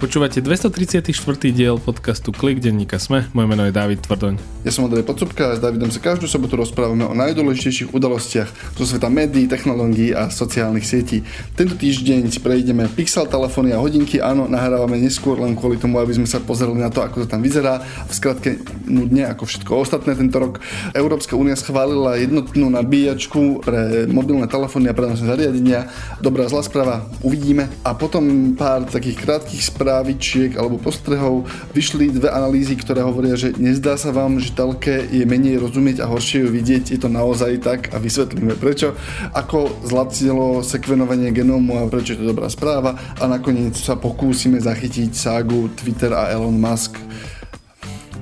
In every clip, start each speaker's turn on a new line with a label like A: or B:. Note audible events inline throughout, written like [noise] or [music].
A: Počúvate 234. diel podcastu Klik denníka Sme. Moje meno je David Tvrdoň.
B: Ja som Andrej Podsupka a s Davidom sa každú sobotu rozprávame o najdôležitejších udalostiach zo sveta médií, technológií a sociálnych sietí. Tento týždeň si prejdeme pixel telefóny a hodinky. Áno, nahrávame neskôr len kvôli tomu, aby sme sa pozreli na to, ako to tam vyzerá. V skratke nudne ako všetko ostatné tento rok. Európska únia schválila jednotnú nabíjačku pre mobilné telefóny a prenosné zariadenia. Dobrá zlá správa, uvidíme. A potom pár takých krátkých správ správičiek alebo postrehov vyšli dve analýzy, ktoré hovoria, že nezdá sa vám, že telke je menej rozumieť a horšie ju vidieť. Je to naozaj tak a vysvetlíme prečo. Ako zlacnilo sekvenovanie genómu a prečo je to dobrá správa. A nakoniec sa pokúsime zachytiť ságu Twitter a Elon Musk.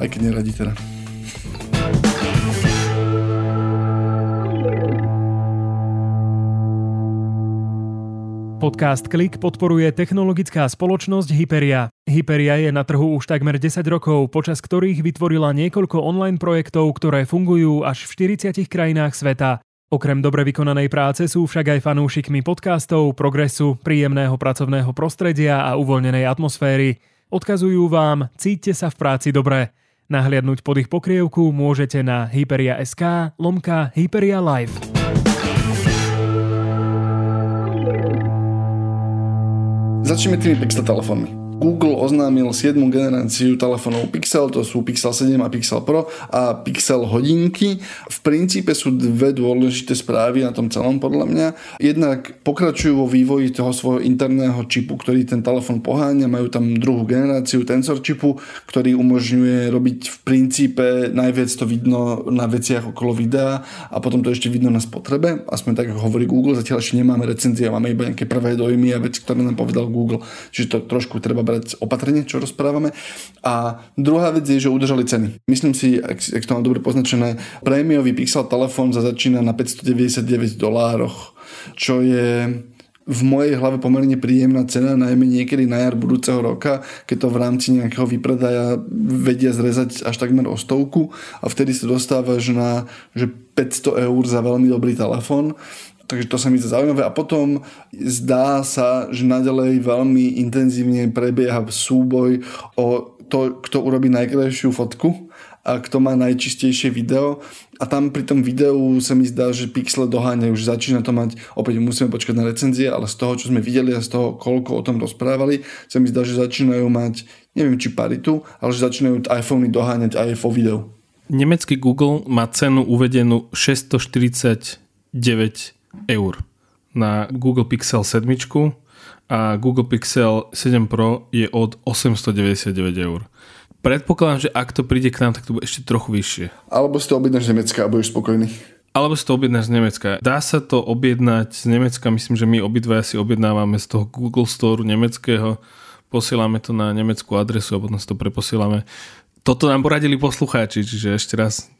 B: Aj keď neradí teda.
C: Podcast Klik podporuje technologická spoločnosť Hyperia. Hyperia je na trhu už takmer 10 rokov, počas ktorých vytvorila niekoľko online projektov, ktoré fungujú až v 40 krajinách sveta. Okrem dobre vykonanej práce sú však aj fanúšikmi podcastov, progresu, príjemného pracovného prostredia a uvoľnenej atmosféry. Odkazujú vám, cíťte sa v práci dobre. Nahliadnúť pod ich pokrievku môžete na hyperia.sk lomka Hyperia Live.
B: Zatim je Triplex na telefon mi. Google oznámil 7. generáciu telefónov Pixel, to sú Pixel 7 a Pixel Pro a Pixel hodinky. V princípe sú dve dôležité správy na tom celom podľa mňa. Jednak pokračujú vo vývoji toho svojho interného čipu, ktorý ten telefón poháňa, majú tam druhú generáciu tensor čipu, ktorý umožňuje robiť v princípe najviac to vidno na veciach okolo videa a potom to ešte vidno na spotrebe. Aspoň tak hovorí Google, zatiaľ ešte nemáme recenzie, máme iba nejaké prvé dojmy a veci, ktoré nám povedal Google. Čiže to trošku treba brať opatrne, čo rozprávame. A druhá vec je, že udržali ceny. Myslím si, ak, ak to mám dobre poznačené, prémiový Pixel telefón za začína na 599 dolároch, čo je v mojej hlave pomerne príjemná cena, najmä niekedy na jar budúceho roka, keď to v rámci nejakého vypredaja vedia zrezať až takmer o stovku a vtedy sa dostávaš na že 500 eur za veľmi dobrý telefón Takže to sa mi zdá zaujímavé. A potom zdá sa, že naďalej veľmi intenzívne prebieha súboj o to, kto urobí najkrajšiu fotku a kto má najčistejšie video. A tam pri tom videu sa mi zdá, že pixle doháňajú, už začína to mať, opäť musíme počkať na recenzie, ale z toho, čo sme videli a z toho, koľko o tom rozprávali, sa mi zdá, že začínajú mať, neviem či paritu, ale že začínajú iPhony doháňať aj vo videu.
A: Nemecký Google má cenu uvedenú 649 eur na Google Pixel 7 a Google Pixel 7 Pro je od 899 eur. Predpokladám, že ak to príde k nám, tak to bude ešte trochu vyššie.
B: Alebo si to objednáš z Nemecka a budeš spokojný.
A: Alebo si to objednáš z Nemecka. Dá sa to objednať z Nemecka, myslím, že my obidva si objednávame z toho Google Store nemeckého, posielame to na nemeckú adresu a potom si to preposielame. Toto nám poradili poslucháči, čiže ešte raz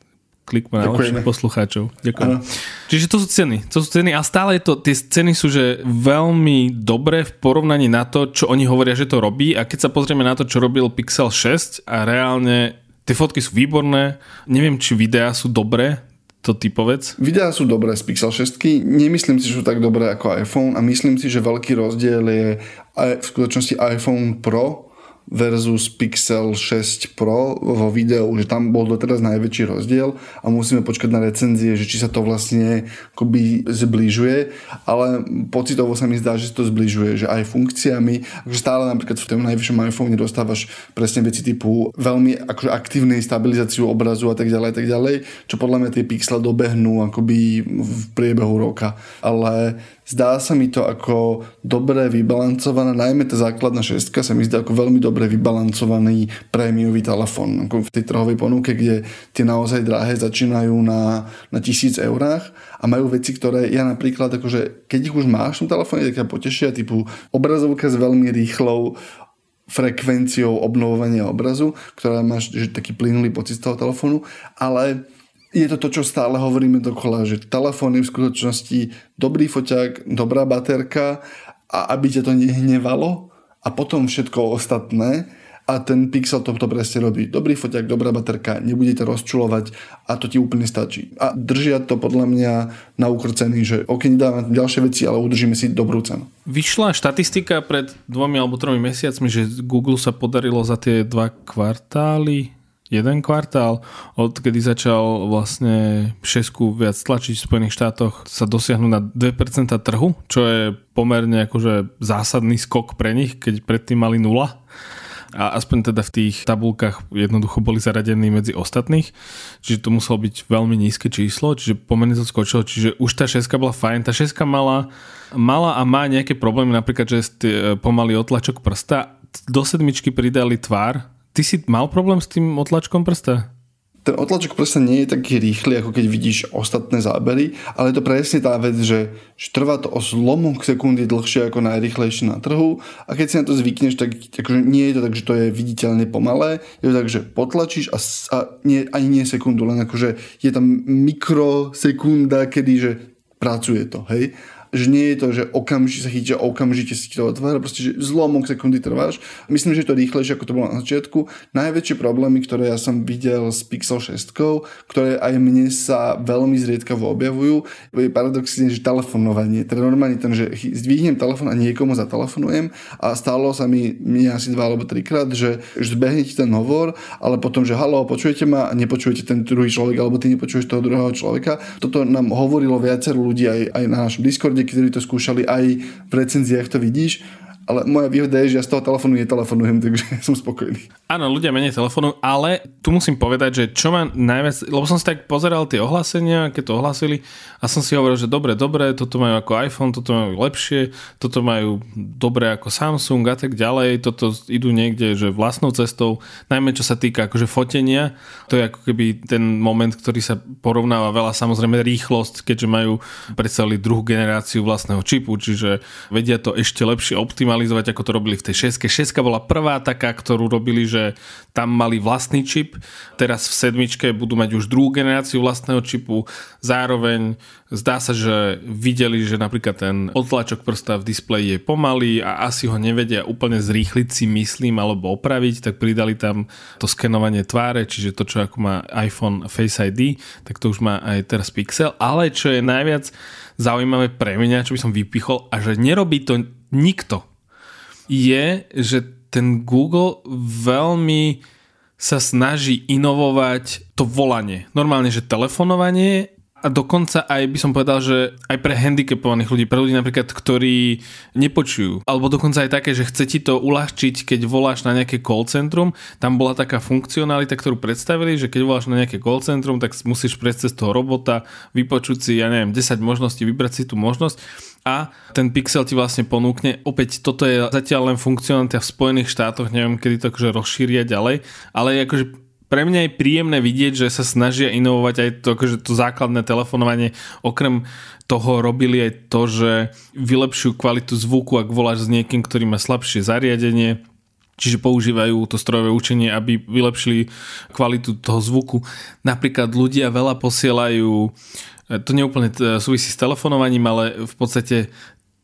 A: klik na najlepších poslucháčov. Ďakujem. Ano. Čiže to sú ceny. To sú ceny a stále je to, tie ceny sú že veľmi dobré v porovnaní na to, čo oni hovoria, že to robí a keď sa pozrieme na to, čo robil Pixel 6 a reálne tie fotky sú výborné, neviem, či videá sú dobré, to ty povedz.
B: Videá sú dobré z Pixel 6, nemyslím si, že sú tak dobré ako iPhone a myslím si, že veľký rozdiel je v skutočnosti iPhone Pro versus Pixel 6 Pro vo videu, že tam bol doteraz najväčší rozdiel a musíme počkať na recenzie, že či sa to vlastne akoby zbližuje, ale pocitovo sa mi zdá, že sa to zbližuje, že aj funkciami, akože stále napríklad v tom najvyššom iPhone dostávaš presne veci typu veľmi akože aktívnej stabilizáciu obrazu a tak ďalej, tak ďalej, čo podľa mňa tie pixle dobehnú akoby v priebehu roka, ale Zdá sa mi to ako dobre vybalancovaná, najmä tá základná šestka sa mi zdá ako veľmi dobre vybalancovaný prémiový telefón. V tej trhovej ponuke, kde tie naozaj drahé začínajú na, na tisíc eurách a majú veci, ktoré ja napríklad, akože, keď ich už máš v tom telefóne, tak ťa potešia, typu obrazovka s veľmi rýchlou frekvenciou obnovovania obrazu, ktorá máš že taký plynulý pocit z toho telefónu, ale je to to, čo stále hovoríme dokola, že telefón je v skutočnosti dobrý foťák, dobrá baterka a aby ťa to nehnevalo a potom všetko ostatné a ten Pixel to, to presne robí. Dobrý foťák, dobrá baterka, nebudete rozčulovať a to ti úplne stačí. A držia to podľa mňa na úkor ceny, že ok, nedávam ďalšie veci, ale udržíme si dobrú cenu.
A: Vyšla štatistika pred dvomi alebo tromi mesiacmi, že Google sa podarilo za tie dva kvartály jeden kvartál, odkedy začal vlastne šesku viac tlačiť v Spojených štátoch, sa dosiahnu na 2% trhu, čo je pomerne akože zásadný skok pre nich, keď predtým mali nula. A aspoň teda v tých tabulkách jednoducho boli zaradení medzi ostatných, čiže to muselo byť veľmi nízke číslo, čiže pomerne to skočilo, čiže už tá šeska bola fajn, tá šeska mala, mala a má nejaké problémy, napríklad, že pomaly otlačok prsta, do sedmičky pridali tvár, Ty si mal problém s tým otlačkom prsta?
B: Ten otlačok prsta nie je taký rýchly, ako keď vidíš ostatné zábery, ale je to presne tá vec, že, že trvá to o zlomok sekundy dlhšie ako najrychlejšie na trhu. A keď si na to zvykneš, tak akože nie je to tak, že to je viditeľne pomalé, je to tak, že potlačíš a, a nie, ani nie sekundu, len akože je tam mikrosekunda, kedy že pracuje to, hej že nie je to, že okamžite sa chytíte a okamžite si to otvára, proste, že zlomok sekundy trváš. Myslím, že je to rýchlejšie, ako to bolo na začiatku. Najväčšie problémy, ktoré ja som videl s Pixel 6, ktoré aj mne sa veľmi zriedkavo objavujú, je paradoxne, že telefonovanie. Teda normálne ten, že zdvihnem telefon a niekomu zatelefonujem a stalo sa mi, mi asi dva alebo trikrát, že, že zbehne ti ten hovor, ale potom, že halo, počujete ma a nepočujete ten druhý človek, alebo ty nepočuješ toho druhého človeka. Toto nám hovorilo viacero ľudí aj, aj na našom Discord ktorí to skúšali, aj v recenziách to vidíš ale moja výhoda je, že ja z toho telefónu netelefonujem, takže [laughs] som spokojný.
A: Áno, ľudia menej telefónu, ale tu musím povedať, že čo ma najviac, lebo som si tak pozeral tie ohlásenia, keď to ohlasili a som si hovoril, že dobre, dobre, toto majú ako iPhone, toto majú lepšie, toto majú dobre ako Samsung a tak ďalej, toto idú niekde, že vlastnou cestou, najmä čo sa týka akože fotenia, to je ako keby ten moment, ktorý sa porovnáva veľa, samozrejme rýchlosť, keďže majú predstavili druhú generáciu vlastného čipu, čiže vedia to ešte lepšie optimalizovať optimalizovať, ako to robili v tej šeske. Šeska bola prvá taká, ktorú robili, že tam mali vlastný čip. Teraz v sedmičke budú mať už druhú generáciu vlastného čipu. Zároveň zdá sa, že videli, že napríklad ten otlačok prsta v displeji je pomalý a asi ho nevedia úplne zrýchliť si myslím alebo opraviť, tak pridali tam to skenovanie tváre, čiže to, čo ako má iPhone Face ID, tak to už má aj teraz Pixel. Ale čo je najviac zaujímavé pre mňa, čo by som vypichol, a že nerobí to nikto je, že ten Google veľmi sa snaží inovovať to volanie. Normálne, že telefonovanie a dokonca aj by som povedal, že aj pre handicapovaných ľudí, pre ľudí napríklad, ktorí nepočujú. Alebo dokonca aj také, že chce ti to uľahčiť, keď voláš na nejaké call centrum. Tam bola taká funkcionalita, ktorú predstavili, že keď voláš na nejaké call centrum, tak musíš prejsť cez toho robota, vypočuť si, ja neviem, 10 možností, vybrať si tú možnosť a ten Pixel ti vlastne ponúkne, opäť toto je zatiaľ len funkcionalita v Spojených štátoch, neviem kedy to akože rozšíria ďalej, ale akože pre mňa je príjemné vidieť, že sa snažia inovovať aj to, akože to základné telefonovanie. Okrem toho robili aj to, že vylepšujú kvalitu zvuku, ak voláš s niekým, ktorý má slabšie zariadenie. Čiže používajú to strojové učenie, aby vylepšili kvalitu toho zvuku. Napríklad ľudia veľa posielajú to neúplne súvisí s telefonovaním, ale v podstate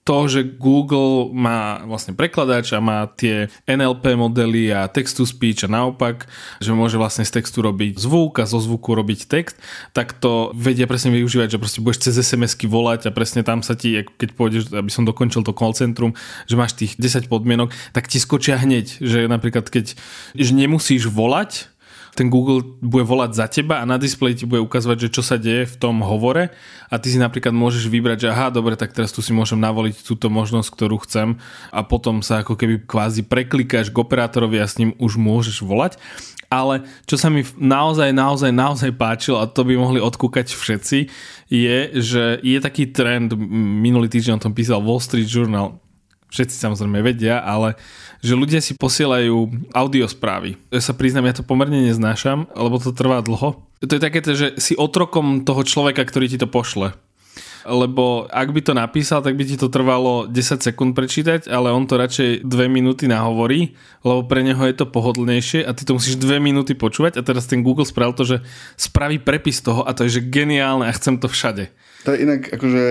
A: to, že Google má vlastne prekladač a má tie NLP modely a text to speech a naopak, že môže vlastne z textu robiť zvuk a zo zvuku robiť text, tak to vedia presne využívať, že proste budeš cez SMS-ky volať a presne tam sa ti, keď pôjdeš, aby som dokončil to call centrum, že máš tých 10 podmienok, tak ti skočia hneď, že napríklad keď že nemusíš volať, ten Google bude volať za teba a na displeji ti bude ukazovať, že čo sa deje v tom hovore a ty si napríklad môžeš vybrať, že aha, dobre, tak teraz tu si môžem navoliť túto možnosť, ktorú chcem a potom sa ako keby kvázi preklikáš k operátorovi a s ním už môžeš volať. Ale čo sa mi naozaj, naozaj, naozaj páčilo a to by mohli odkúkať všetci, je, že je taký trend, minulý týždeň o tom písal Wall Street Journal, všetci samozrejme vedia, ale že ľudia si posielajú audiosprávy. Ja sa priznám, ja to pomerne neznášam, lebo to trvá dlho. To je také, že si otrokom toho človeka, ktorý ti to pošle. Lebo ak by to napísal, tak by ti to trvalo 10 sekúnd prečítať, ale on to radšej 2 minúty nahovorí, lebo pre neho je to pohodlnejšie a ty to musíš 2 minúty počúvať a teraz ten Google spravil to, že spraví prepis toho a to je že geniálne a chcem to všade.
B: To je inak akože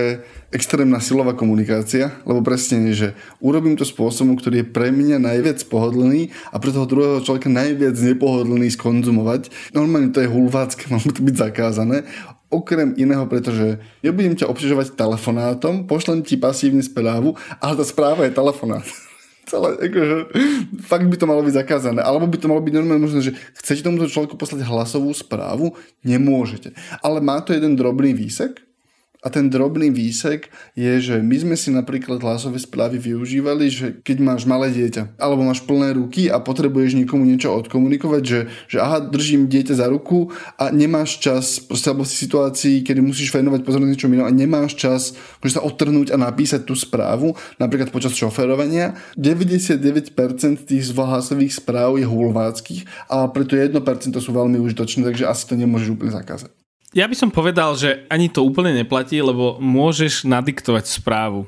B: extrémna silová komunikácia, lebo presne je, že urobím to spôsobom, ktorý je pre mňa najviac pohodlný a pre toho druhého človeka najviac nepohodlný skonzumovať. Normálne to je hulvácké, [laughs] má to byť zakázané. Okrem iného, pretože ja budem ťa obťažovať telefonátom, pošlem ti pasívne správu, ale tá správa je telefonát [laughs] celé, akože, fakt by to malo byť zakázané. Alebo by to malo byť normálne možné, že chcete tomuto človeku poslať hlasovú správu, nemôžete. Ale má to jeden drobný výsek, a ten drobný výsek je, že my sme si napríklad hlasové správy využívali, že keď máš malé dieťa alebo máš plné ruky a potrebuješ niekomu niečo odkomunikovať, že, že aha, držím dieťa za ruku a nemáš čas, proste alebo si situácii, kedy musíš venovať pozornosť niečo iného a nemáš čas môžeš sa odtrhnúť a napísať tú správu, napríklad počas šoferovania. 99% tých hlasových správ je hulváckých, ale preto 1% sú veľmi užitočné, takže asi to nemôžeš úplne zakázať.
A: Ja by som povedal, že ani to úplne neplatí, lebo môžeš nadiktovať správu.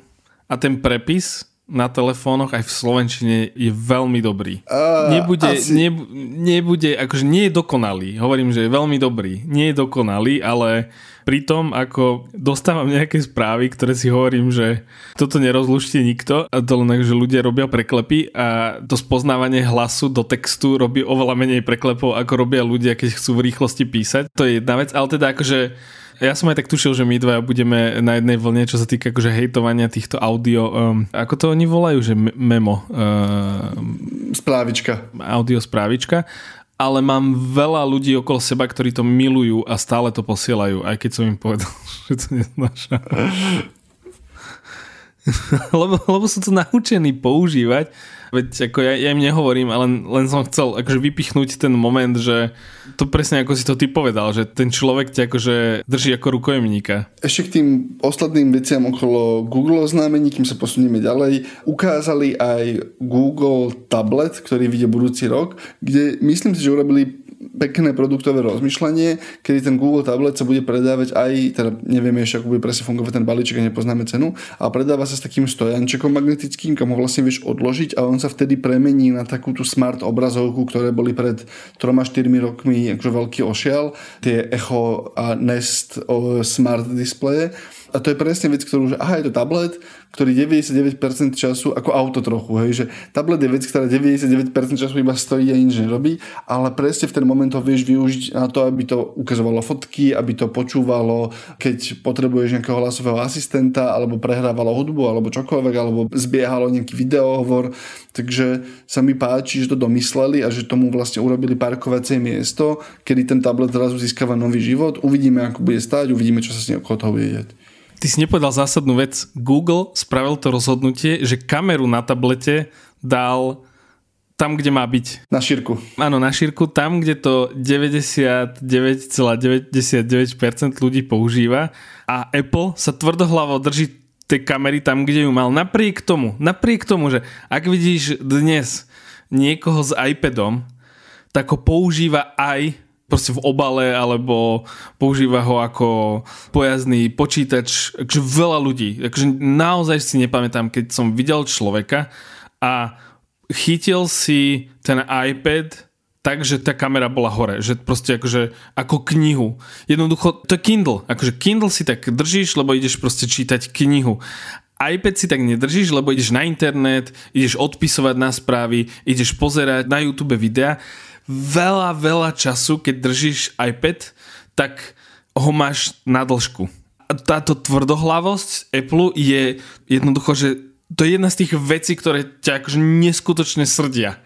A: A ten prepis na telefónoch aj v Slovenčine je veľmi dobrý. Uh, nebude, asi... ne, nebude, akože nie je dokonalý. Hovorím, že je veľmi dobrý. Nie je dokonalý, ale pri tom, ako dostávam nejaké správy, ktoré si hovorím, že toto nerozlušti nikto a to len že ľudia robia preklepy a to spoznávanie hlasu do textu robí oveľa menej preklepov, ako robia ľudia, keď chcú v rýchlosti písať. To je jedna vec, ale teda akože ja som aj tak tušil, že my dva budeme na jednej vlne, čo sa týka akože hejtovania týchto audio, um, ako to oni volajú, že memo.
B: Uh, správička.
A: Audio správička. Ale mám veľa ľudí okolo seba, ktorí to milujú a stále to posielajú, aj keď som im povedal, [laughs] že to neznáša. [laughs] lebo, lebo sú to naučení používať Veď ako ja, ja im nehovorím, ale len, som chcel akože vypichnúť ten moment, že to presne ako si to ty povedal, že ten človek ťa akože drží ako rukojemníka.
B: Ešte k tým ostatným veciam okolo Google oznámení, kým sa posunieme ďalej, ukázali aj Google tablet, ktorý vyjde budúci rok, kde myslím si, že urobili pekné produktové rozmýšľanie, kedy ten Google tablet sa bude predávať aj, teda nevieme ešte, ako bude presne fungovať ten balíček a nepoznáme cenu, a predáva sa s takým stojančekom magnetickým, kam ho vlastne vieš odložiť a on sa vtedy premení na takúto smart obrazovku, ktoré boli pred 3-4 rokmi akože veľký ošial, tie Echo a Nest smart displeje a to je presne vec, ktorú, že aha, je to tablet, ktorý 99% času, ako auto trochu, hej, že tablet je vec, ktorá 99% času iba stojí a nič nerobí, ale presne v ten moment ho vieš využiť na to, aby to ukazovalo fotky, aby to počúvalo, keď potrebuješ nejakého hlasového asistenta, alebo prehrávalo hudbu, alebo čokoľvek, alebo zbiehalo nejaký videohovor. Takže sa mi páči, že to domysleli a že tomu vlastne urobili parkovacie miesto, kedy ten tablet zrazu získava nový život. Uvidíme, ako bude stáť, uvidíme, čo sa s ním okolo toho bude deť.
A: Ty si nepovedal zásadnú vec. Google spravil to rozhodnutie, že kameru na tablete dal tam, kde má byť.
B: Na šírku.
A: Áno, na šírku, tam, kde to 99,99% ľudí používa a Apple sa tvrdohlavo drží tej kamery tam, kde ju mal. Napriek tomu, napriek tomu, že ak vidíš dnes niekoho s iPadom, tak ho používa aj proste v obale alebo používa ho ako pojazdný počítač. Takže veľa ľudí. Takže naozaj si nepamätám, keď som videl človeka a chytil si ten iPad tak, že tá kamera bola hore. Že proste akože ako knihu. Jednoducho, to je Kindle. Akože Kindle si tak držíš, lebo ideš proste čítať knihu iPad si tak nedržíš, lebo ideš na internet, ideš odpisovať na správy, ideš pozerať na YouTube videa veľa, veľa času, keď držíš iPad, tak ho máš na dĺžku. Táto tvrdohlavosť Apple je jednoducho, že to je jedna z tých vecí, ktoré ťa akože neskutočne srdia.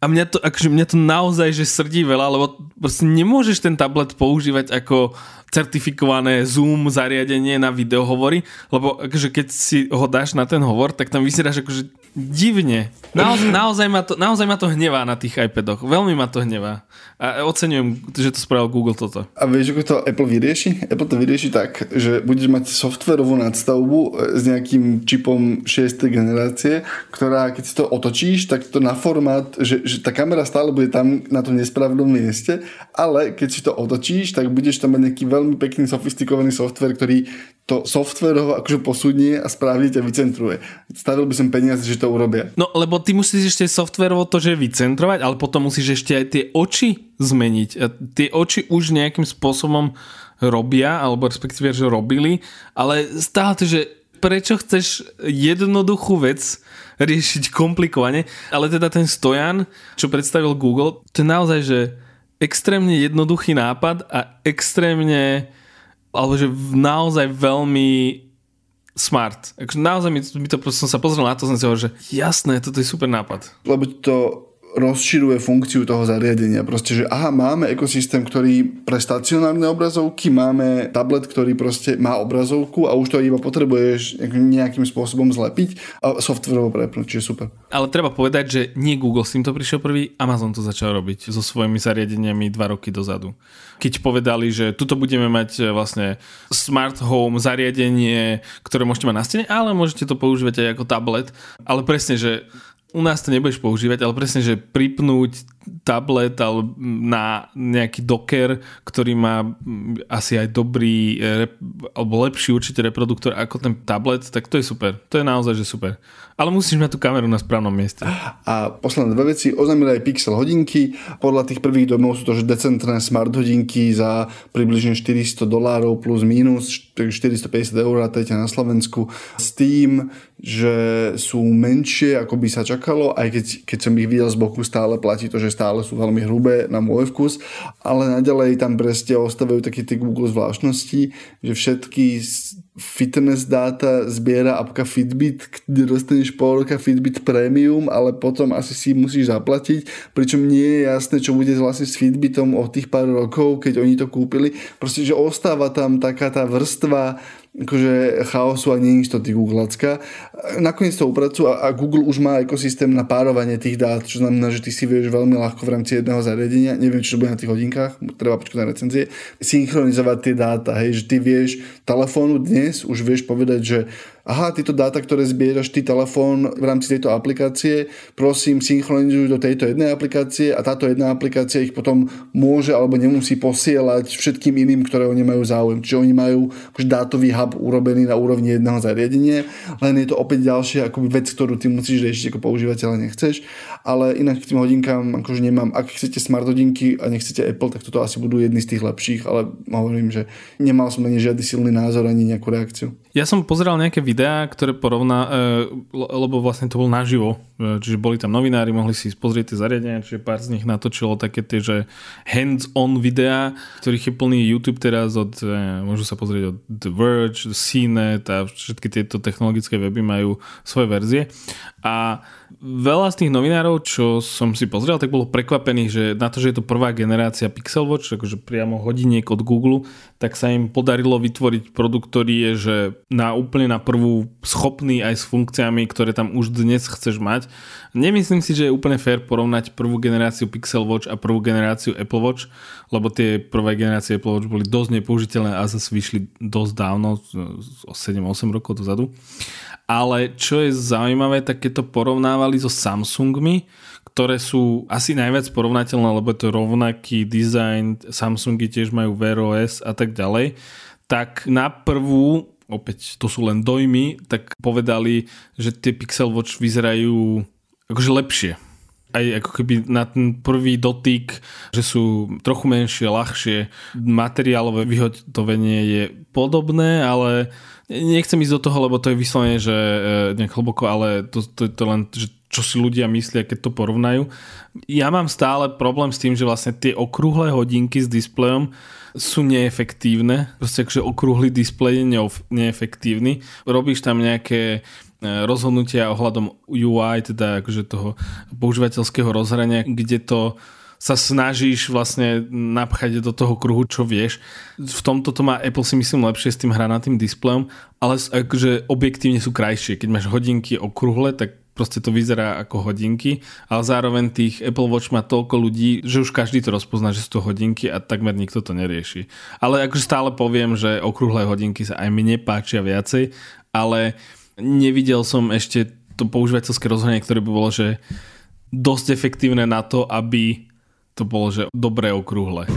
A: A mňa to, akože mňa to naozaj že srdí veľa, lebo proste nemôžeš ten tablet používať ako certifikované Zoom zariadenie na videohovory, lebo akože keď si ho dáš na ten hovor, tak tam vyzeráš akože divne. Naoz, naozaj, ma to, naozaj ma to hnevá na tých iPadoch. Veľmi ma to hnevá. A oceňujem, že to spravil Google toto.
B: A vieš, ako to Apple vyrieši? Apple to vyrieši tak, že budeš mať softverovú nadstavbu e, s nejakým čipom 6. generácie, ktorá keď si to otočíš, tak to na formát, že, že tá kamera stále bude tam na tom nesprávnom mieste, ale keď si to otočíš, tak budeš tam mať nejaký veľmi pekný sofistikovaný software, ktorý to softverovo akože posudnie a správne ťa vycentruje. Stavil by som peniaze, že to urobia.
A: No lebo ty musíš ešte softverovo to, že vycentrovať, ale potom musíš ešte aj tie oči zmeniť. A tie oči už nejakým spôsobom robia, alebo respektíve, že robili, ale stále to, že prečo chceš jednoduchú vec riešiť komplikovane, ale teda ten stojan, čo predstavil Google, to je naozaj, že extrémne jednoduchý nápad a extrémne, alebo že naozaj veľmi smart. Akože naozaj mi, mi to, som sa pozrel na to, som si hovoril, že jasné, toto je super nápad.
B: Lebo to rozširuje funkciu toho zariadenia. Proste, že aha, máme ekosystém, ktorý pre stacionárne obrazovky, máme tablet, ktorý proste má obrazovku a už to iba potrebuješ nejakým spôsobom zlepiť a softverovo prepnúť, čiže super.
A: Ale treba povedať, že nie Google s týmto prišiel prvý, Amazon to začal robiť so svojimi zariadeniami dva roky dozadu. Keď povedali, že tuto budeme mať e, vlastne smart home zariadenie, ktoré môžete mať na stene, ale môžete to používať aj ako tablet. Ale presne, že u nás to nebudeš používať, ale presne, že pripnúť tablet na nejaký docker, ktorý má asi aj dobrý alebo lepší určite reproduktor ako ten tablet, tak to je super. To je naozaj, že super. Ale musíš mať tú kameru na správnom mieste.
B: A posledné dve veci. Oznámili aj Pixel hodinky. Podľa tých prvých domov sú to že decentné smart hodinky za približne 400 dolárov plus minus, 450 eur na Slovensku. S tým, že sú menšie, ako by sa čakalo, aj keď, keď som ich videl z boku, stále platí to, že stále sú veľmi hrubé na môj vkus, ale naďalej tam presne ostávajú také tie Google zvláštnosti, že všetky fitness dáta zbiera apka Fitbit, kde dostaneš pol roka Fitbit Premium, ale potom asi si musíš zaplatiť, pričom nie je jasné, čo bude vlastne s Fitbitom o tých pár rokov, keď oni to kúpili. Proste, že ostáva tam taká tá vrstva akože chaosu a neistoty Googleacka. Nakoniec to upracujú a, a Google už má ekosystém na párovanie tých dát, čo znamená, že ty si vieš veľmi ľahko v rámci jedného zariadenia, neviem, či to bude na tých hodinkách, treba počkať na recenzie, synchronizovať tie dáta, hej, že ty vieš telefónu dnes už vieš povedať, že aha, tieto dáta, ktoré zbieraš ty telefón v rámci tejto aplikácie, prosím, synchronizuj do tejto jednej aplikácie a táto jedna aplikácia ich potom môže alebo nemusí posielať všetkým iným, ktoré oni majú záujem. Čiže oni majú akože dátový hub urobený na úrovni jedného zariadenia, len je to opäť ďalšia akoby vec, ktorú ty musíš riešiť ako používateľ nechceš. Ale inak k tým hodinkám akože nemám. Ak chcete smart hodinky a nechcete Apple, tak toto asi budú jedny z tých lepších, ale hovorím, že nemal som ani žiadny silný názor ani nejakú reakciu.
A: Ja som pozeral nejaké videá, ktoré porovná, e, lebo vlastne to bol naživo, e, čiže boli tam novinári, mohli si pozrieť tie zariadenia, čiže pár z nich natočilo také tie, že hands-on videá, ktorých je plný YouTube teraz od, e, môžu sa pozrieť od The Verge, CNET a všetky tieto technologické weby majú svoje verzie. A veľa z tých novinárov, čo som si pozrel, tak bolo prekvapených, že na to, že je to prvá generácia Pixel Watch, akože priamo hodiniek od Google, tak sa im podarilo vytvoriť produkt, ktorý je, že na úplne na prvú schopný aj s funkciami, ktoré tam už dnes chceš mať. Nemyslím si, že je úplne fér porovnať prvú generáciu Pixel Watch a prvú generáciu Apple Watch, lebo tie prvé generácie Apple Watch boli dosť nepoužiteľné a zase vyšli dosť dávno, 7-8 rokov dozadu. Ale čo je zaujímavé, tak keď to porovnávali so Samsungmi, ktoré sú asi najviac porovnateľné, lebo to rovnaký design, Samsungy tiež majú Wear OS a tak ďalej, tak na prvú, opäť to sú len dojmy, tak povedali, že tie Pixel Watch vyzerajú akože lepšie. Aj ako keby na ten prvý dotyk, že sú trochu menšie, ľahšie. Materiálové vyhotovenie je podobné, ale nechcem ísť do toho, lebo to je vyslovene, že e, nejak hlboko, ale to, to je to len, že čo si ľudia myslia, keď to porovnajú. Ja mám stále problém s tým, že vlastne tie okrúhle hodinky s displejom sú neefektívne. Proste akože okrúhly displej je neefektívny. Robíš tam nejaké rozhodnutia ohľadom UI, teda akože toho používateľského rozhrania, kde to sa snažíš vlastne napchať do toho kruhu, čo vieš. V tomto to má Apple si myslím lepšie s tým hranatým displejom, ale akože objektívne sú krajšie. Keď máš hodinky okrúhle, tak proste to vyzerá ako hodinky, ale zároveň tých Apple Watch má toľko ľudí, že už každý to rozpozná, že sú to hodinky a takmer nikto to nerieši. Ale akože stále poviem, že okrúhle hodinky sa aj mne páčia viacej, ale nevidel som ešte to používateľské rozhodenie, ktoré by bolo, že dosť efektívne na to, aby to bolo, že dobré okrúhle.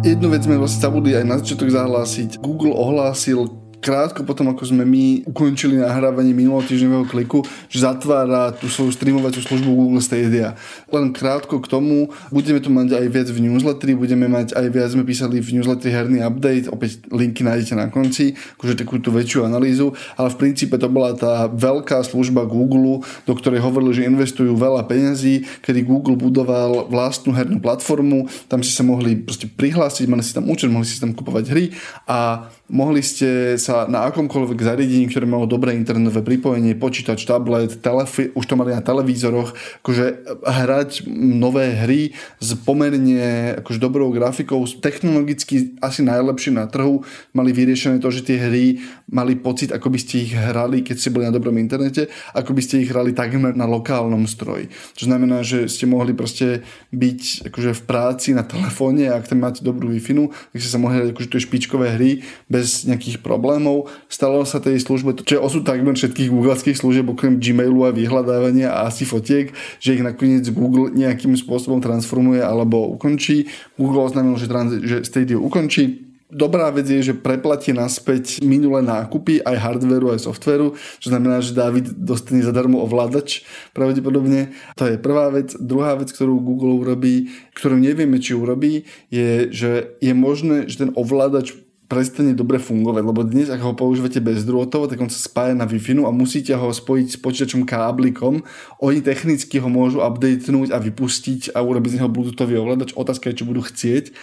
B: Jednu vec sme vlastne zabudli aj na začiatok zahlásiť. Google ohlásil krátko potom, ako sme my ukončili nahrávanie minulotýždňového kliku, že zatvára tú svoju streamovaciu službu Google Stadia. Len krátko k tomu, budeme tu mať aj viac v newsletteri, budeme mať aj viac, sme písali v newsletteri herný update, opäť linky nájdete na konci, akože takú tú väčšiu analýzu, ale v princípe to bola tá veľká služba Google, do ktorej hovorili, že investujú veľa peňazí, kedy Google budoval vlastnú hernú platformu, tam si sa mohli proste prihlásiť, mali si tam účet, mohli si tam kupovať hry a mohli ste sa na akomkoľvek zariadení, ktoré malo dobré internetové pripojenie, počítač, tablet, telefi- už to mali na televízoroch, akože hrať nové hry s pomerne akože dobrou grafikou, technologicky asi najlepšie na trhu, mali vyriešené to, že tie hry mali pocit, ako by ste ich hrali, keď ste boli na dobrom internete, ako by ste ich hrali takmer na lokálnom stroji. Čo znamená, že ste mohli proste byť akože v práci na telefóne ak tam máte dobrú wi tak ste sa mohli akože tie špičkové hry bez nejakých problémov. Stalo sa tej službe, čo je osud takmer všetkých googleských služieb, okrem Gmailu a vyhľadávania a asi fotiek, že ich nakoniec Google nejakým spôsobom transformuje alebo ukončí. Google oznámil, že, trans- že Stadia ukončí Dobrá vec je, že preplatí naspäť minulé nákupy aj hardveru, aj softveru, čo znamená, že David dostane zadarmo ovládač pravdepodobne. To je prvá vec. Druhá vec, ktorú Google urobí, ktorú nevieme, či urobí, je, že je možné, že ten ovládač prestane dobre fungovať, lebo dnes, ak ho používate bezdrôtovo, tak on sa spája na wi a musíte ho spojiť s počítačom káblikom. Oni technicky ho môžu updatenúť a vypustiť a urobiť z neho bluetoothový ovládač. Otázka je, či budú chcieť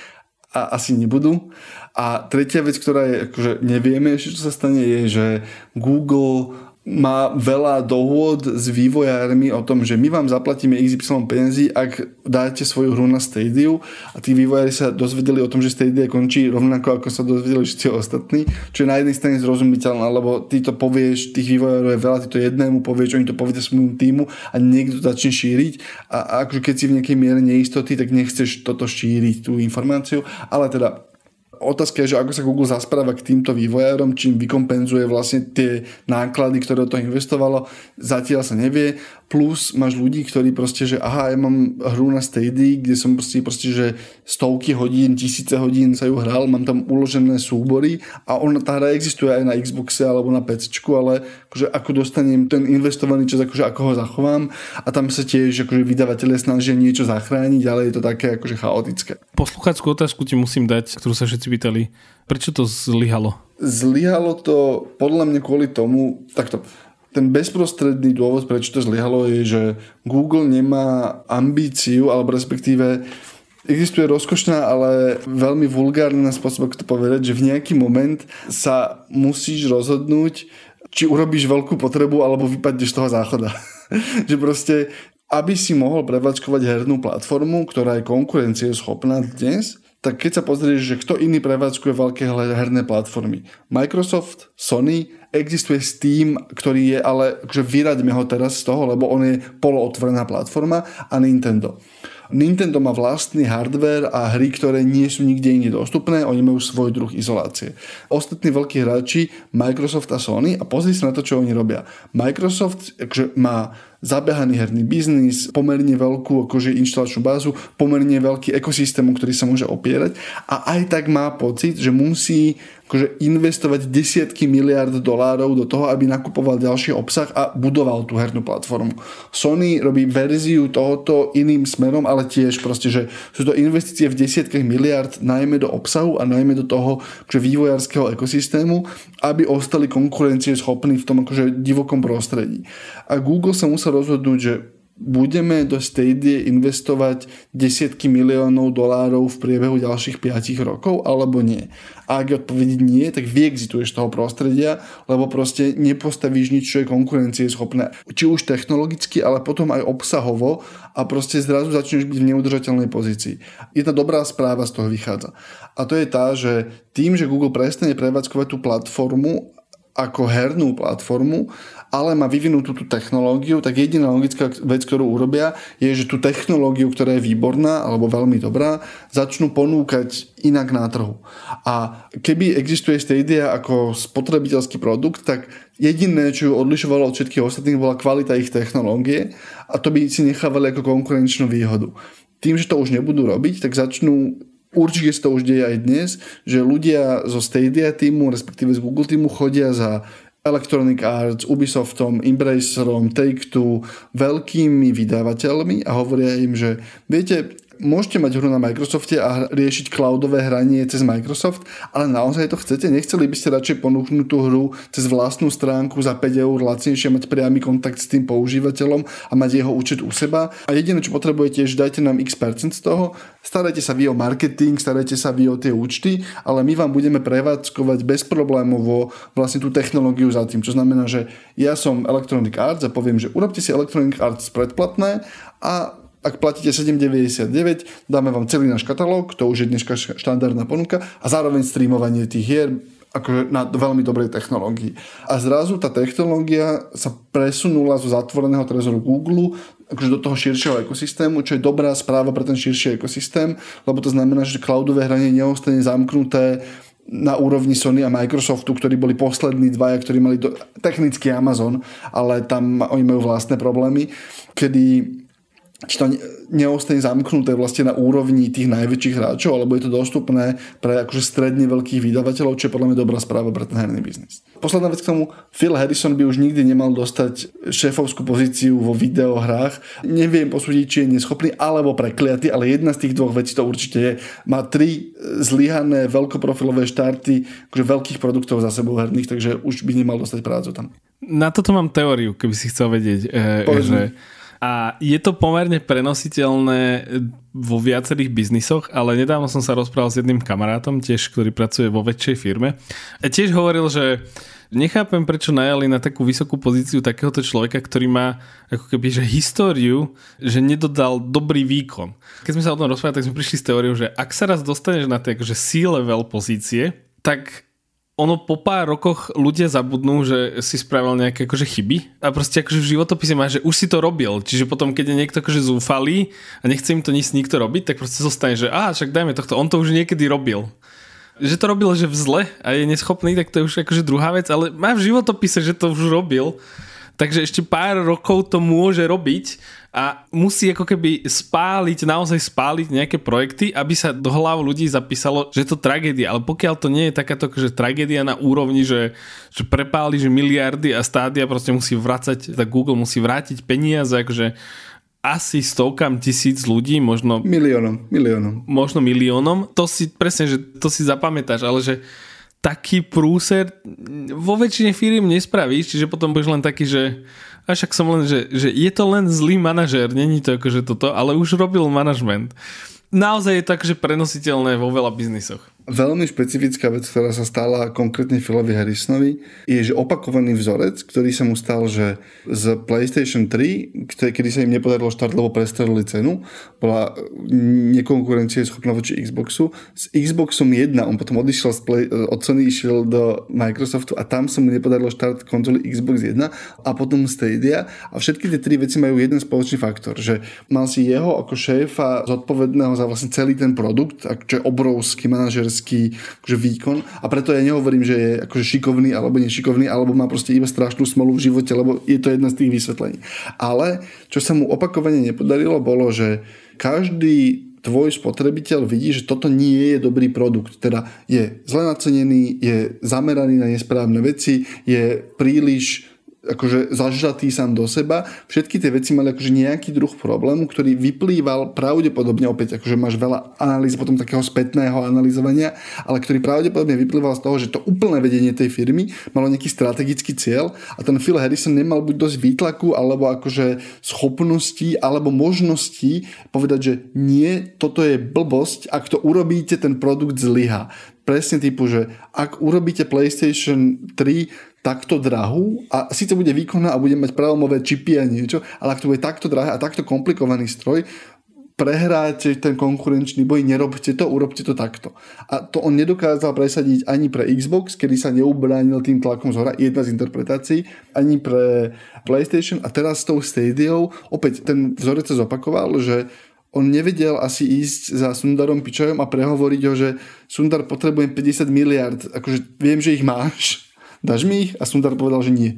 B: a asi nebudú. A tretia vec, ktorá je, akože nevieme ešte, čo sa stane, je, že Google má veľa dohôd s vývojármi o tom, že my vám zaplatíme XY peniazy, ak dáte svoju hru na Stadia. A tí vývojári sa dozvedeli o tom, že Stadia končí rovnako ako sa dozvedeli všetci ostatní, čo je na jednej strane zrozumiteľné, lebo ty to povieš, tých vývojárov je veľa, ty to jednému povieš, oni to povedia svojmu týmu a niekto to začne šíriť. A, a akože keď si v nejakej miere neistoty, tak nechceš toto šíriť, tú informáciu, ale teda Otázka je, že ako sa Google zaspráva k týmto vývojárom, čím vykompenzuje vlastne tie náklady, ktoré do toho investovalo, zatiaľ sa nevie plus máš ľudí, ktorí proste, že aha, ja mám hru na Stadia, kde som proste, proste že stovky hodín, tisíce hodín sa ju hral, mám tam uložené súbory a on, tá hra existuje aj na Xboxe alebo na PC, ale akože ako dostanem ten investovaný čas, akože ako ho zachovám a tam sa tiež akože vydavatelia snažia niečo zachrániť, ale je to také akože chaotické.
A: Posluchackú otázku ti musím dať, ktorú sa všetci pýtali. Prečo to zlyhalo?
B: Zlyhalo to podľa mňa kvôli tomu, takto, ten bezprostredný dôvod, prečo to zlyhalo, je, že Google nemá ambíciu, alebo respektíve existuje rozkošná, ale veľmi vulgárna spôsob, ako to povedať, že v nejaký moment sa musíš rozhodnúť, či urobíš veľkú potrebu, alebo vypadneš z toho záchoda. [laughs] že proste, aby si mohol prevádzkovať hernú platformu, ktorá je konkurencieschopná dnes, tak keď sa pozrieš, že kto iný prevádzkuje veľké herné platformy. Microsoft, Sony, existuje Steam, ktorý je ale, že vyraďme ho teraz z toho, lebo on je polootvorená platforma a Nintendo. Nintendo má vlastný hardware a hry, ktoré nie sú nikde inde dostupné, oni majú svoj druh izolácie. Ostatní veľkí hráči, Microsoft a Sony, a pozri sa na to, čo oni robia. Microsoft akože má zabehaný herný biznis, pomerne veľkú akože inštalačnú bázu, pomerne veľký ekosystém, ktorý sa môže opierať a aj tak má pocit, že musí akože investovať desiatky miliard dolárov do toho, aby nakupoval ďalší obsah a budoval tú hernú platformu. Sony robí verziu tohoto iným smerom, ale tiež proste, že sú to investície v desiatkách miliard najmä do obsahu a najmä do toho akože vývojárskeho ekosystému, aby ostali konkurencie schopní v tom akože divokom prostredí. A Google sa musel rozhodnúť, že budeme do Stadia investovať desiatky miliónov dolárov v priebehu ďalších 5 rokov alebo nie. A ak odpovedí nie, tak vyexituješ toho prostredia, lebo proste nepostavíš nič, čo je konkurencieschopné. Či už technologicky, ale potom aj obsahovo a proste zrazu začneš byť v neudržateľnej pozícii. Jedna dobrá správa z toho vychádza. A to je tá, že tým, že Google prestane prevádzkovať tú platformu ako hernú platformu, ale má vyvinúť tú technológiu, tak jediná logická vec, ktorú urobia, je, že tú technológiu, ktorá je výborná alebo veľmi dobrá, začnú ponúkať inak na trhu. A keby existuje Stadia ako spotrebiteľský produkt, tak jediné, čo ju odlišovalo od všetkých ostatných, bola kvalita ich technológie a to by si nechávali ako konkurenčnú výhodu. Tým, že to už nebudú robiť, tak začnú určite sa to už deje aj dnes, že ľudia zo Stadia týmu, respektíve z Google týmu chodia za Electronic Arts, Ubisoftom, Embracerom, Take-Two, veľkými vydavateľmi a hovoria im, že viete, môžete mať hru na Microsofte a riešiť cloudové hranie cez Microsoft, ale naozaj to chcete? Nechceli by ste radšej ponúknuť tú hru cez vlastnú stránku za 5 eur lacnejšie, mať priamy kontakt s tým používateľom a mať jeho účet u seba? A jediné, čo potrebujete, je, že dajte nám x percent z toho, starajte sa vy o marketing, starajte sa vy o tie účty, ale my vám budeme prevádzkovať bezproblémovo vlastne tú technológiu za tým. Čo znamená, že ja som Electronic Arts a poviem, že urobte si Electronic Arts predplatné a ak platíte 7,99, dáme vám celý náš katalóg, to už je dneska štandardná ponuka a zároveň streamovanie tých hier akože na veľmi dobrej technológii. A zrazu tá technológia sa presunula zo zatvoreného trezoru Google akože do toho širšieho ekosystému, čo je dobrá správa pre ten širší ekosystém, lebo to znamená, že cloudové hranie neostane zamknuté na úrovni Sony a Microsoftu, ktorí boli poslední dvaja, ktorí mali do, technicky Amazon, ale tam oni majú vlastné problémy, kedy či to neostane zamknuté vlastne na úrovni tých najväčších hráčov, alebo je to dostupné pre akože stredne veľkých vydavateľov, čo je podľa mňa dobrá správa pre ten herný biznis. Posledná vec k tomu, Phil Harrison by už nikdy nemal dostať šéfovskú pozíciu vo videohrách. Neviem posúdiť, či je neschopný alebo prekliatý, ale jedna z tých dvoch vecí to určite je. Má tri zlyhané veľkoprofilové štarty akože veľkých produktov za sebou herných, takže už by nemal dostať prácu tam.
A: Na toto mám teóriu, keby si chcel vedieť. E, že a je to pomerne prenositeľné vo viacerých biznisoch, ale nedávno som sa rozprával s jedným kamarátom, tiež, ktorý pracuje vo väčšej firme. A tiež hovoril, že nechápem, prečo najali na takú vysokú pozíciu takéhoto človeka, ktorý má ako keby, že históriu, že nedodal dobrý výkon. Keď sme sa o tom rozprávali, tak sme prišli s teóriou, že ak sa raz dostaneš na tie akože C-level pozície, tak ono po pár rokoch ľudia zabudnú, že si spravil nejaké akože chyby a proste akože v životopise má, že už si to robil. Čiže potom, keď je niekto akože zúfalý a nechce im to nič nikto robiť, tak proste zostane, že a však dajme tohto, on to už niekedy robil. Že to robil, že v zle a je neschopný, tak to je už akože druhá vec, ale má v životopise, že to už robil. Takže ešte pár rokov to môže robiť a musí ako keby spáliť, naozaj spáliť nejaké projekty, aby sa do hlav ľudí zapísalo, že je to tragédia. Ale pokiaľ to nie je takáto že tragédia na úrovni, že, že prepáli že miliardy a stádia proste musí vracať, tak Google musí vrátiť peniaze, akože asi stovkám tisíc ľudí, možno...
B: Miliónom, miliónom.
A: Možno miliónom. To si, presne, že to si zapamätáš, ale že taký prúser vo väčšine firiem nespravíš, čiže potom budeš len taký, že a však som len, že, že je to len zlý manažér, není to akože toto, ale už robil manažment. Naozaj je to akože prenositeľné vo veľa biznisoch.
B: Veľmi špecifická vec, ktorá sa stala konkrétne Philovi Harrisonovi, je, že opakovaný vzorec, ktorý sa mu stal, že z PlayStation 3, kedy sa im nepodarilo štart, lebo prestrelili cenu, bola nekonkurencie schopná voči Xboxu. S Xboxom 1 on potom odišiel z Play, od Sony, išiel do Microsoftu a tam sa mu nepodarilo štart konzoly Xbox 1 a potom Stadia a všetky tie tri veci majú jeden spoločný faktor, že mal si jeho ako šéfa zodpovedného za vlastne celý ten produkt, čo je obrovský manažer manažerský akože výkon a preto ja nehovorím, že je akože šikovný alebo nešikovný, alebo má proste iba strašnú smolu v živote, lebo je to jedna z tých vysvetlení. Ale čo sa mu opakovane nepodarilo, bolo, že každý tvoj spotrebiteľ vidí, že toto nie je dobrý produkt. Teda je zle nacenený, je zameraný na nesprávne veci, je príliš akože zažratý sám do seba. Všetky tie veci mali akože nejaký druh problému, ktorý vyplýval pravdepodobne opäť, akože máš veľa analýz potom takého spätného analyzovania, ale ktorý pravdepodobne vyplýval z toho, že to úplné vedenie tej firmy malo nejaký strategický cieľ a ten Phil Harrison nemal buď dosť výtlaku alebo akože schopností alebo možností povedať, že nie, toto je blbosť, ak to urobíte, ten produkt zlyha presne typu, že ak urobíte PlayStation 3 takto drahú a síce bude výkonná a bude mať pravomové čipy a niečo, ale ak to bude takto drahé a takto komplikovaný stroj, prehráte ten konkurenčný boj, nerobte to, urobte to takto. A to on nedokázal presadiť ani pre Xbox, kedy sa neubránil tým tlakom z hora, jedna z interpretácií, ani pre PlayStation a teraz s tou Stadiou, opäť ten vzorec sa zopakoval, že on nevedel asi ísť za Sundarom Pičajom a prehovoriť ho, že Sundar potrebujem 50 miliard, akože viem, že ich máš, dáš mi ich? A Sundar povedal, že nie.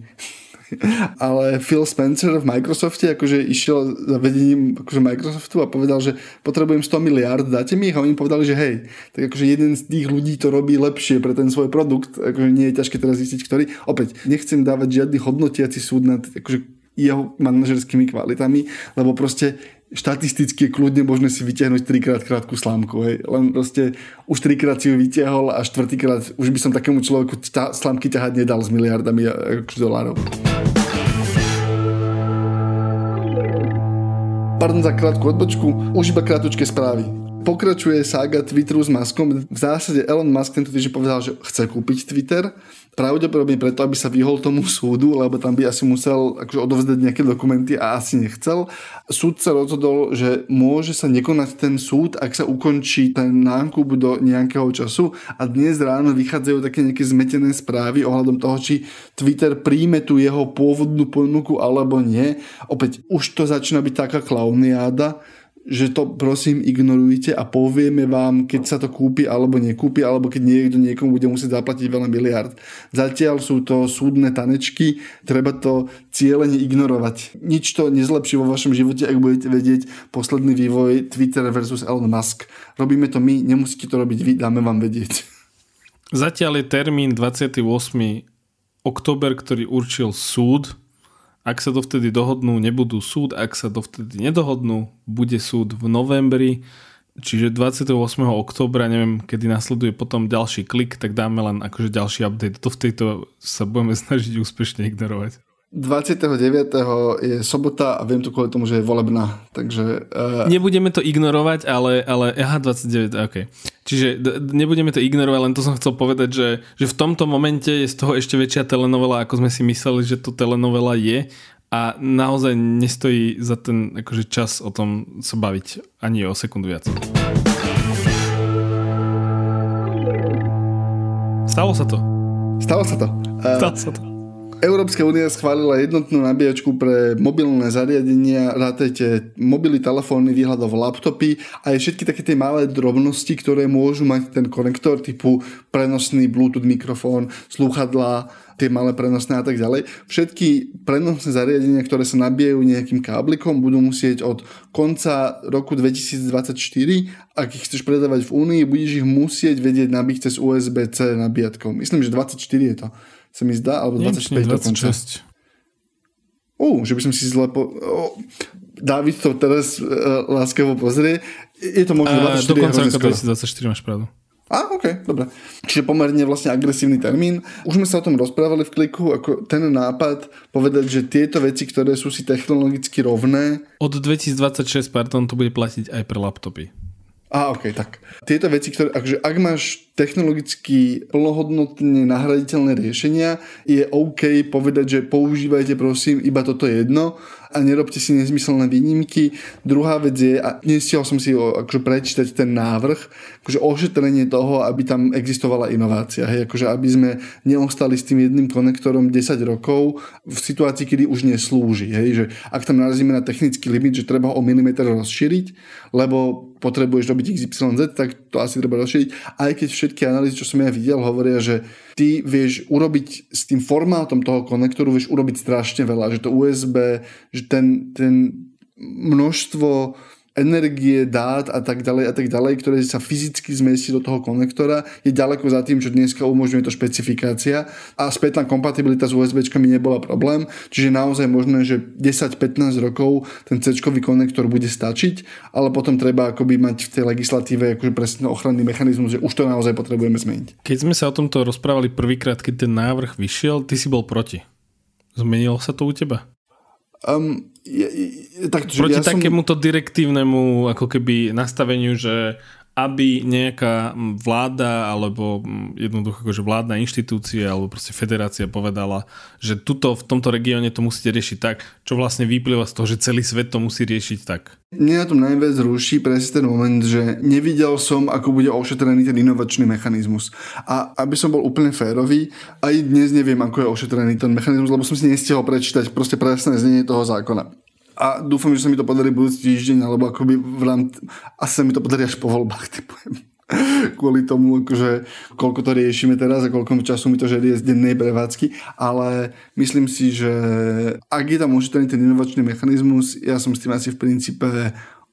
B: [laughs] ale Phil Spencer v Microsofte akože išiel za vedením akože Microsoftu a povedal, že potrebujem 100 miliard, dáte mi ich? A oni povedali, že hej, tak akože jeden z tých ľudí to robí lepšie pre ten svoj produkt, akože nie je ťažké teraz zistiť, ktorý. Opäť, nechcem dávať žiadny hodnotiaci súd nad akože jeho manažerskými kvalitami, lebo proste štatisticky kľudne možné si vytiahnuť trikrát krátku slámku. Hej. Len proste už trikrát si ju vytiahol a štvrtýkrát už by som takému človeku tá, slámky ťahať nedal s miliardami akože dolárov. Pardon za krátku odbočku, už iba krátučké správy. Pokračuje sága Twitteru s Muskom. V zásade Elon Musk tento týždeň povedal, že chce kúpiť Twitter pravdepodobne preto, aby sa vyhol tomu súdu, lebo tam by asi musel akože odovzdať nejaké dokumenty a asi nechcel. Súd sa rozhodol, že môže sa nekonať ten súd, ak sa ukončí ten nákup do nejakého času a dnes ráno vychádzajú také nejaké zmetené správy ohľadom toho, či Twitter príjme tú jeho pôvodnú ponuku alebo nie. Opäť už to začína byť taká klauniáda, že to prosím ignorujte a povieme vám, keď sa to kúpi alebo nekúpi, alebo keď niekto niekomu bude musieť zaplatiť veľa miliard. Zatiaľ sú to súdne tanečky, treba to cieľene ignorovať. Nič to nezlepší vo vašom živote, ak budete vedieť posledný vývoj Twitter versus Elon Musk. Robíme to my, nemusíte to robiť vy, dáme vám vedieť.
A: Zatiaľ je termín 28. október, ktorý určil súd ak sa dovtedy dohodnú, nebudú súd. Ak sa dovtedy nedohodnú, bude súd v novembri. Čiže 28. oktobra, neviem, kedy nasleduje potom ďalší klik, tak dáme len akože ďalší update. To v tejto sa budeme [laughs] snažiť úspešne ignorovať.
B: 29. je sobota a viem to kvôli tomu, že je volebná, takže...
A: Uh... Nebudeme to ignorovať, ale, ale aha, 29, ok. Čiže d- nebudeme to ignorovať, len to som chcel povedať, že, že v tomto momente je z toho ešte väčšia telenovela, ako sme si mysleli, že to telenovela je a naozaj nestojí za ten akože čas o tom sa baviť ani o sekundu viac. Stalo sa to.
B: Stalo sa to.
A: Uh... Stalo sa to.
B: Európska únia schválila jednotnú nabíjačku pre mobilné zariadenia, rátajte mobily, telefóny, výhľadov, laptopy a aj všetky také tie malé drobnosti, ktoré môžu mať ten konektor typu prenosný Bluetooth mikrofón, slúchadlá, tie malé prenosné a tak ďalej. Všetky prenosné zariadenia, ktoré sa nabíjajú nejakým káblikom, budú musieť od konca roku 2024, ak ich chceš predávať v Únii, budeš ich musieť vedieť nabiť cez USB-C nabíjatkou. Myslím, že 24 je to sa mi zdá, alebo 25 Nie, 26. Ú, že by som si zle po... Oh, David to teraz uh, láskavo pozrie. Je to možno 24
A: Do konca roka 2024 máš pravdu.
B: A, ok, dobre. Čiže pomerne vlastne agresívny termín. Už sme sa o tom rozprávali v kliku, ako ten nápad povedať, že tieto veci, ktoré sú si technologicky rovné...
A: Od 2026, pardon, to bude platiť aj pre laptopy.
B: A ok, tak. Tieto veci, ktoré, akože ak máš technologicky plnohodnotne nahraditeľné riešenia, je OK povedať, že používajte prosím iba toto jedno a nerobte si nezmyselné výnimky. Druhá vec je, a nestiel som si akože prečítať ten návrh, akože ošetrenie toho, aby tam existovala inovácia. Hej, akože aby sme neostali s tým jedným konektorom 10 rokov v situácii, kedy už neslúži. Hej, že ak tam narazíme na technický limit, že treba o milimeter rozšíriť, lebo potrebuješ robiť XYZ, tak to asi treba rozšíriť. Aj keď všetky analýzy, čo som ja videl, hovoria, že ty vieš urobiť s tým formátom toho konektoru, vieš urobiť strašne veľa, že to USB, že ten, ten množstvo energie, dát a tak ďalej a tak ďalej, ktoré sa fyzicky zmestí do toho konektora, je ďaleko za tým, čo dneska umožňuje to špecifikácia a spätná kompatibilita s USB nebola problém, čiže naozaj možné, že 10-15 rokov ten C konektor bude stačiť, ale potom treba akoby mať v tej legislatíve akože presne ochranný mechanizmus, že už to naozaj potrebujeme zmeniť.
A: Keď sme sa o tomto rozprávali prvýkrát, keď ten návrh vyšiel, ty si bol proti. Zmenilo sa to u teba?
B: Um, je,
A: je, tak, Proti ja takémuto som... direktívnemu ako keby nastaveniu, že aby nejaká vláda alebo jednoducho akože vládna inštitúcia alebo proste federácia povedala, že tuto v tomto regióne to musíte riešiť tak, čo vlastne vyplýva z toho, že celý svet to musí riešiť tak.
B: Mne na tom najviac ruší presne ten moment, že nevidel som, ako bude ošetrený ten inovačný mechanizmus. A aby som bol úplne férový, aj dnes neviem, ako je ošetrený ten mechanizmus, lebo som si nestihol prečítať proste presné znenie toho zákona a dúfam, že sa mi to podarí budúci týždeň, alebo akoby v rámci, asi sa mi to podarí až po voľbách, [laughs] typujem. kvôli tomu, akože, koľko to riešime teraz a koľko času mi to žerie z dennej prevádzky, ale myslím si, že ak je tam ušetrený ten inovačný mechanizmus, ja som s tým asi v princípe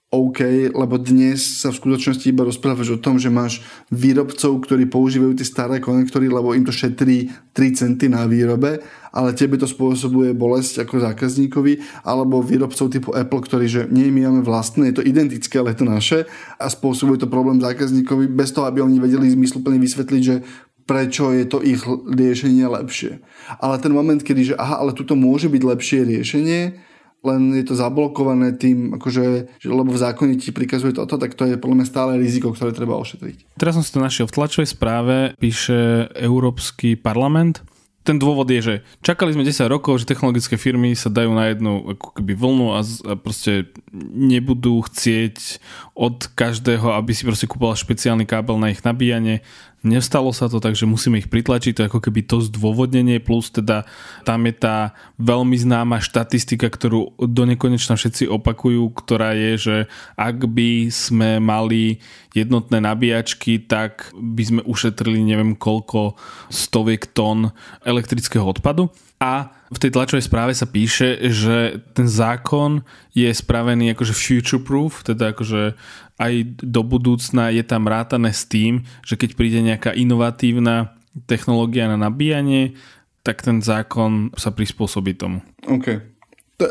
B: OK, lebo dnes sa v skutočnosti iba rozprávaš o tom, že máš výrobcov, ktorí používajú tie staré konektory, lebo im to šetrí 3 centy na výrobe, ale tebe to spôsobuje bolesť ako zákazníkovi, alebo výrobcov typu Apple, ktorí, že nie, my máme vlastné, je to identické, ale je to naše a spôsobuje to problém zákazníkovi bez toho, aby oni vedeli zmysluplne vysvetliť, že prečo je to ich riešenie lepšie. Ale ten moment, kedy, že aha, ale tuto môže byť lepšie riešenie, len je to zablokované tým, akože, že, lebo v zákone ti prikazuje toto, tak to je podľa mňa stále riziko, ktoré treba ošetriť.
A: Teraz som si to našiel v tlačovej správe, píše Európsky parlament, ten dôvod je, že čakali sme 10 rokov, že technologické firmy sa dajú na jednu ako keby vlnu a, a proste nebudú chcieť od každého, aby si proste kúpal špeciálny kábel na ich nabíjanie. Nestalo sa to, takže musíme ich pritlačiť, to je ako keby to zdôvodnenie, plus teda tam je tá veľmi známa štatistika, ktorú do nekonečna všetci opakujú, ktorá je, že ak by sme mali jednotné nabíjačky, tak by sme ušetrili neviem koľko stoviek tón elektrického odpadu. A v tej tlačovej správe sa píše, že ten zákon je spravený akože future proof, teda akože aj do budúcna je tam rátané s tým, že keď príde nejaká inovatívna technológia na nabíjanie, tak ten zákon sa prispôsobí tomu.
B: OK.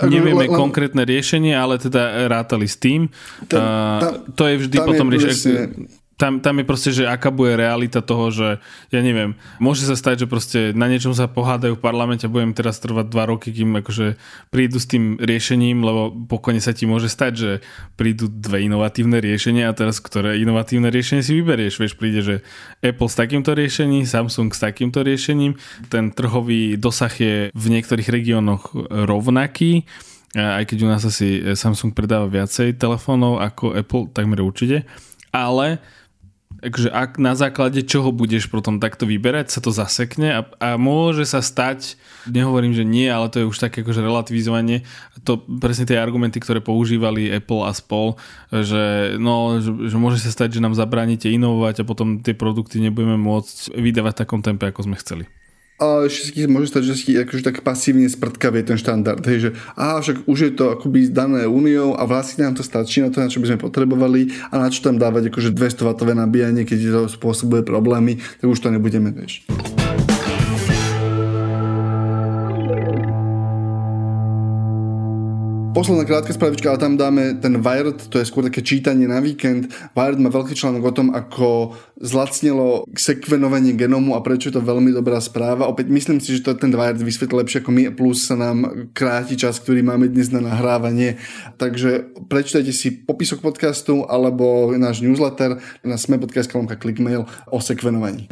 A: Nevieme konkrétne riešenie, ale teda rátali s tým. Tam, tam, to je vždy potom riešenie tam, tam je proste, že aká bude realita toho, že ja neviem, môže sa stať, že proste na niečom sa pohádajú v parlamente a budem teraz trvať dva roky, kým akože prídu s tým riešením, lebo pokojne sa ti môže stať, že prídu dve inovatívne riešenia a teraz ktoré inovatívne riešenie si vyberieš. Vieš, príde, že Apple s takýmto riešením, Samsung s takýmto riešením, ten trhový dosah je v niektorých regiónoch rovnaký, aj keď u nás asi Samsung predáva viacej telefónov ako Apple, takmer určite, ale Takže ak na základe čoho budeš potom takto vyberať, sa to zasekne a, a môže sa stať, nehovorím, že nie, ale to je už také akože relativizovanie, to presne tie argumenty, ktoré používali Apple a spol, že, no, že, že môže sa stať, že nám zabránite inovovať a potom tie produkty nebudeme môcť vydávať v takom tempe, ako sme chceli.
B: A ešte si môže stať, že si akože tak pasívne sprdkavie ten štandard. Hej, že aha, však už je to akoby dané úniou a vlastne nám to stačí na to, na čo by sme potrebovali a na čo tam dávať akože 200 W nabíjanie, keď to spôsobuje problémy, tak už to nebudeme, vieš. Posledná krátka spravička, ale tam dáme ten Wired, to je skôr také čítanie na víkend. Wired má veľký článok o tom, ako zlacnilo sekvenovanie genomu a prečo je to veľmi dobrá správa. Opäť myslím si, že to ten Wired vysvetlí lepšie ako my, plus sa nám kráti čas, ktorý máme dnes na nahrávanie. Takže prečítajte si popisok podcastu alebo náš newsletter na sme.sk clickmail o sekvenovaní.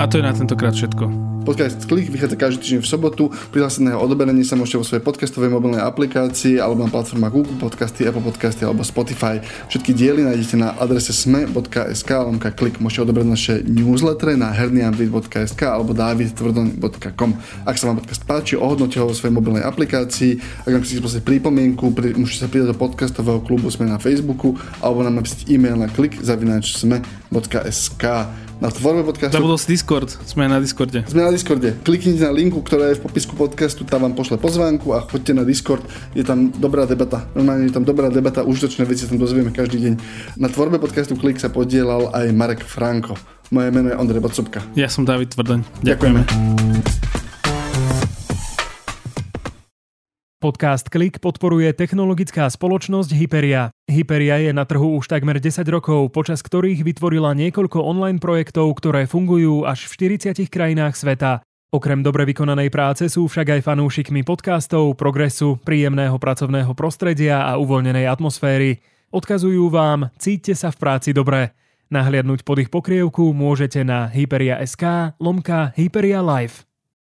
A: A to je na tentokrát všetko.
B: Podcast Klik vychádza každý týždeň v sobotu. Prihláseného odoberenie sa môžete vo svojej podcastovej mobilnej aplikácii alebo na platformách Google Podcasty, Apple Podcasty alebo Spotify. Všetky diely nájdete na adrese sme.sk lomka klik. Môžete odobrať naše newslettere na herniambit.sk alebo davidtvrdon.com. Ak sa vám podcast páči, ohodnote ho vo svojej mobilnej aplikácii. Ak vám chcete prosiť pripomienku, pri, môžete sa pridať do podcastového klubu Sme na Facebooku alebo nám napísať e-mail na klik zavinač sme.sk na tvorbe podcastu.
A: Zabudol si Discord, sme na Discorde.
B: Sme na Discorde. Kliknite na linku, ktorá je v popisku podcastu, tam vám pošle pozvánku a choďte na Discord. Je tam dobrá debata. Normálne je tam dobrá debata, užitočné veci tam dozvieme každý deň. Na tvorbe podcastu Klik sa podielal aj Marek Franko. Moje meno je Ondrej Bocopka.
A: Ja som David Tvrdoň. Ďakujeme. Ďakujeme.
C: Podcast Klik podporuje technologická spoločnosť Hyperia. Hyperia je na trhu už takmer 10 rokov, počas ktorých vytvorila niekoľko online projektov, ktoré fungujú až v 40 krajinách sveta. Okrem dobre vykonanej práce sú však aj fanúšikmi podcastov, progresu, príjemného pracovného prostredia a uvoľnenej atmosféry. Odkazujú vám, cíťte sa v práci dobre. Nahliadnúť pod ich pokrievku môžete na hyperia.sk lomka Hyperia Live.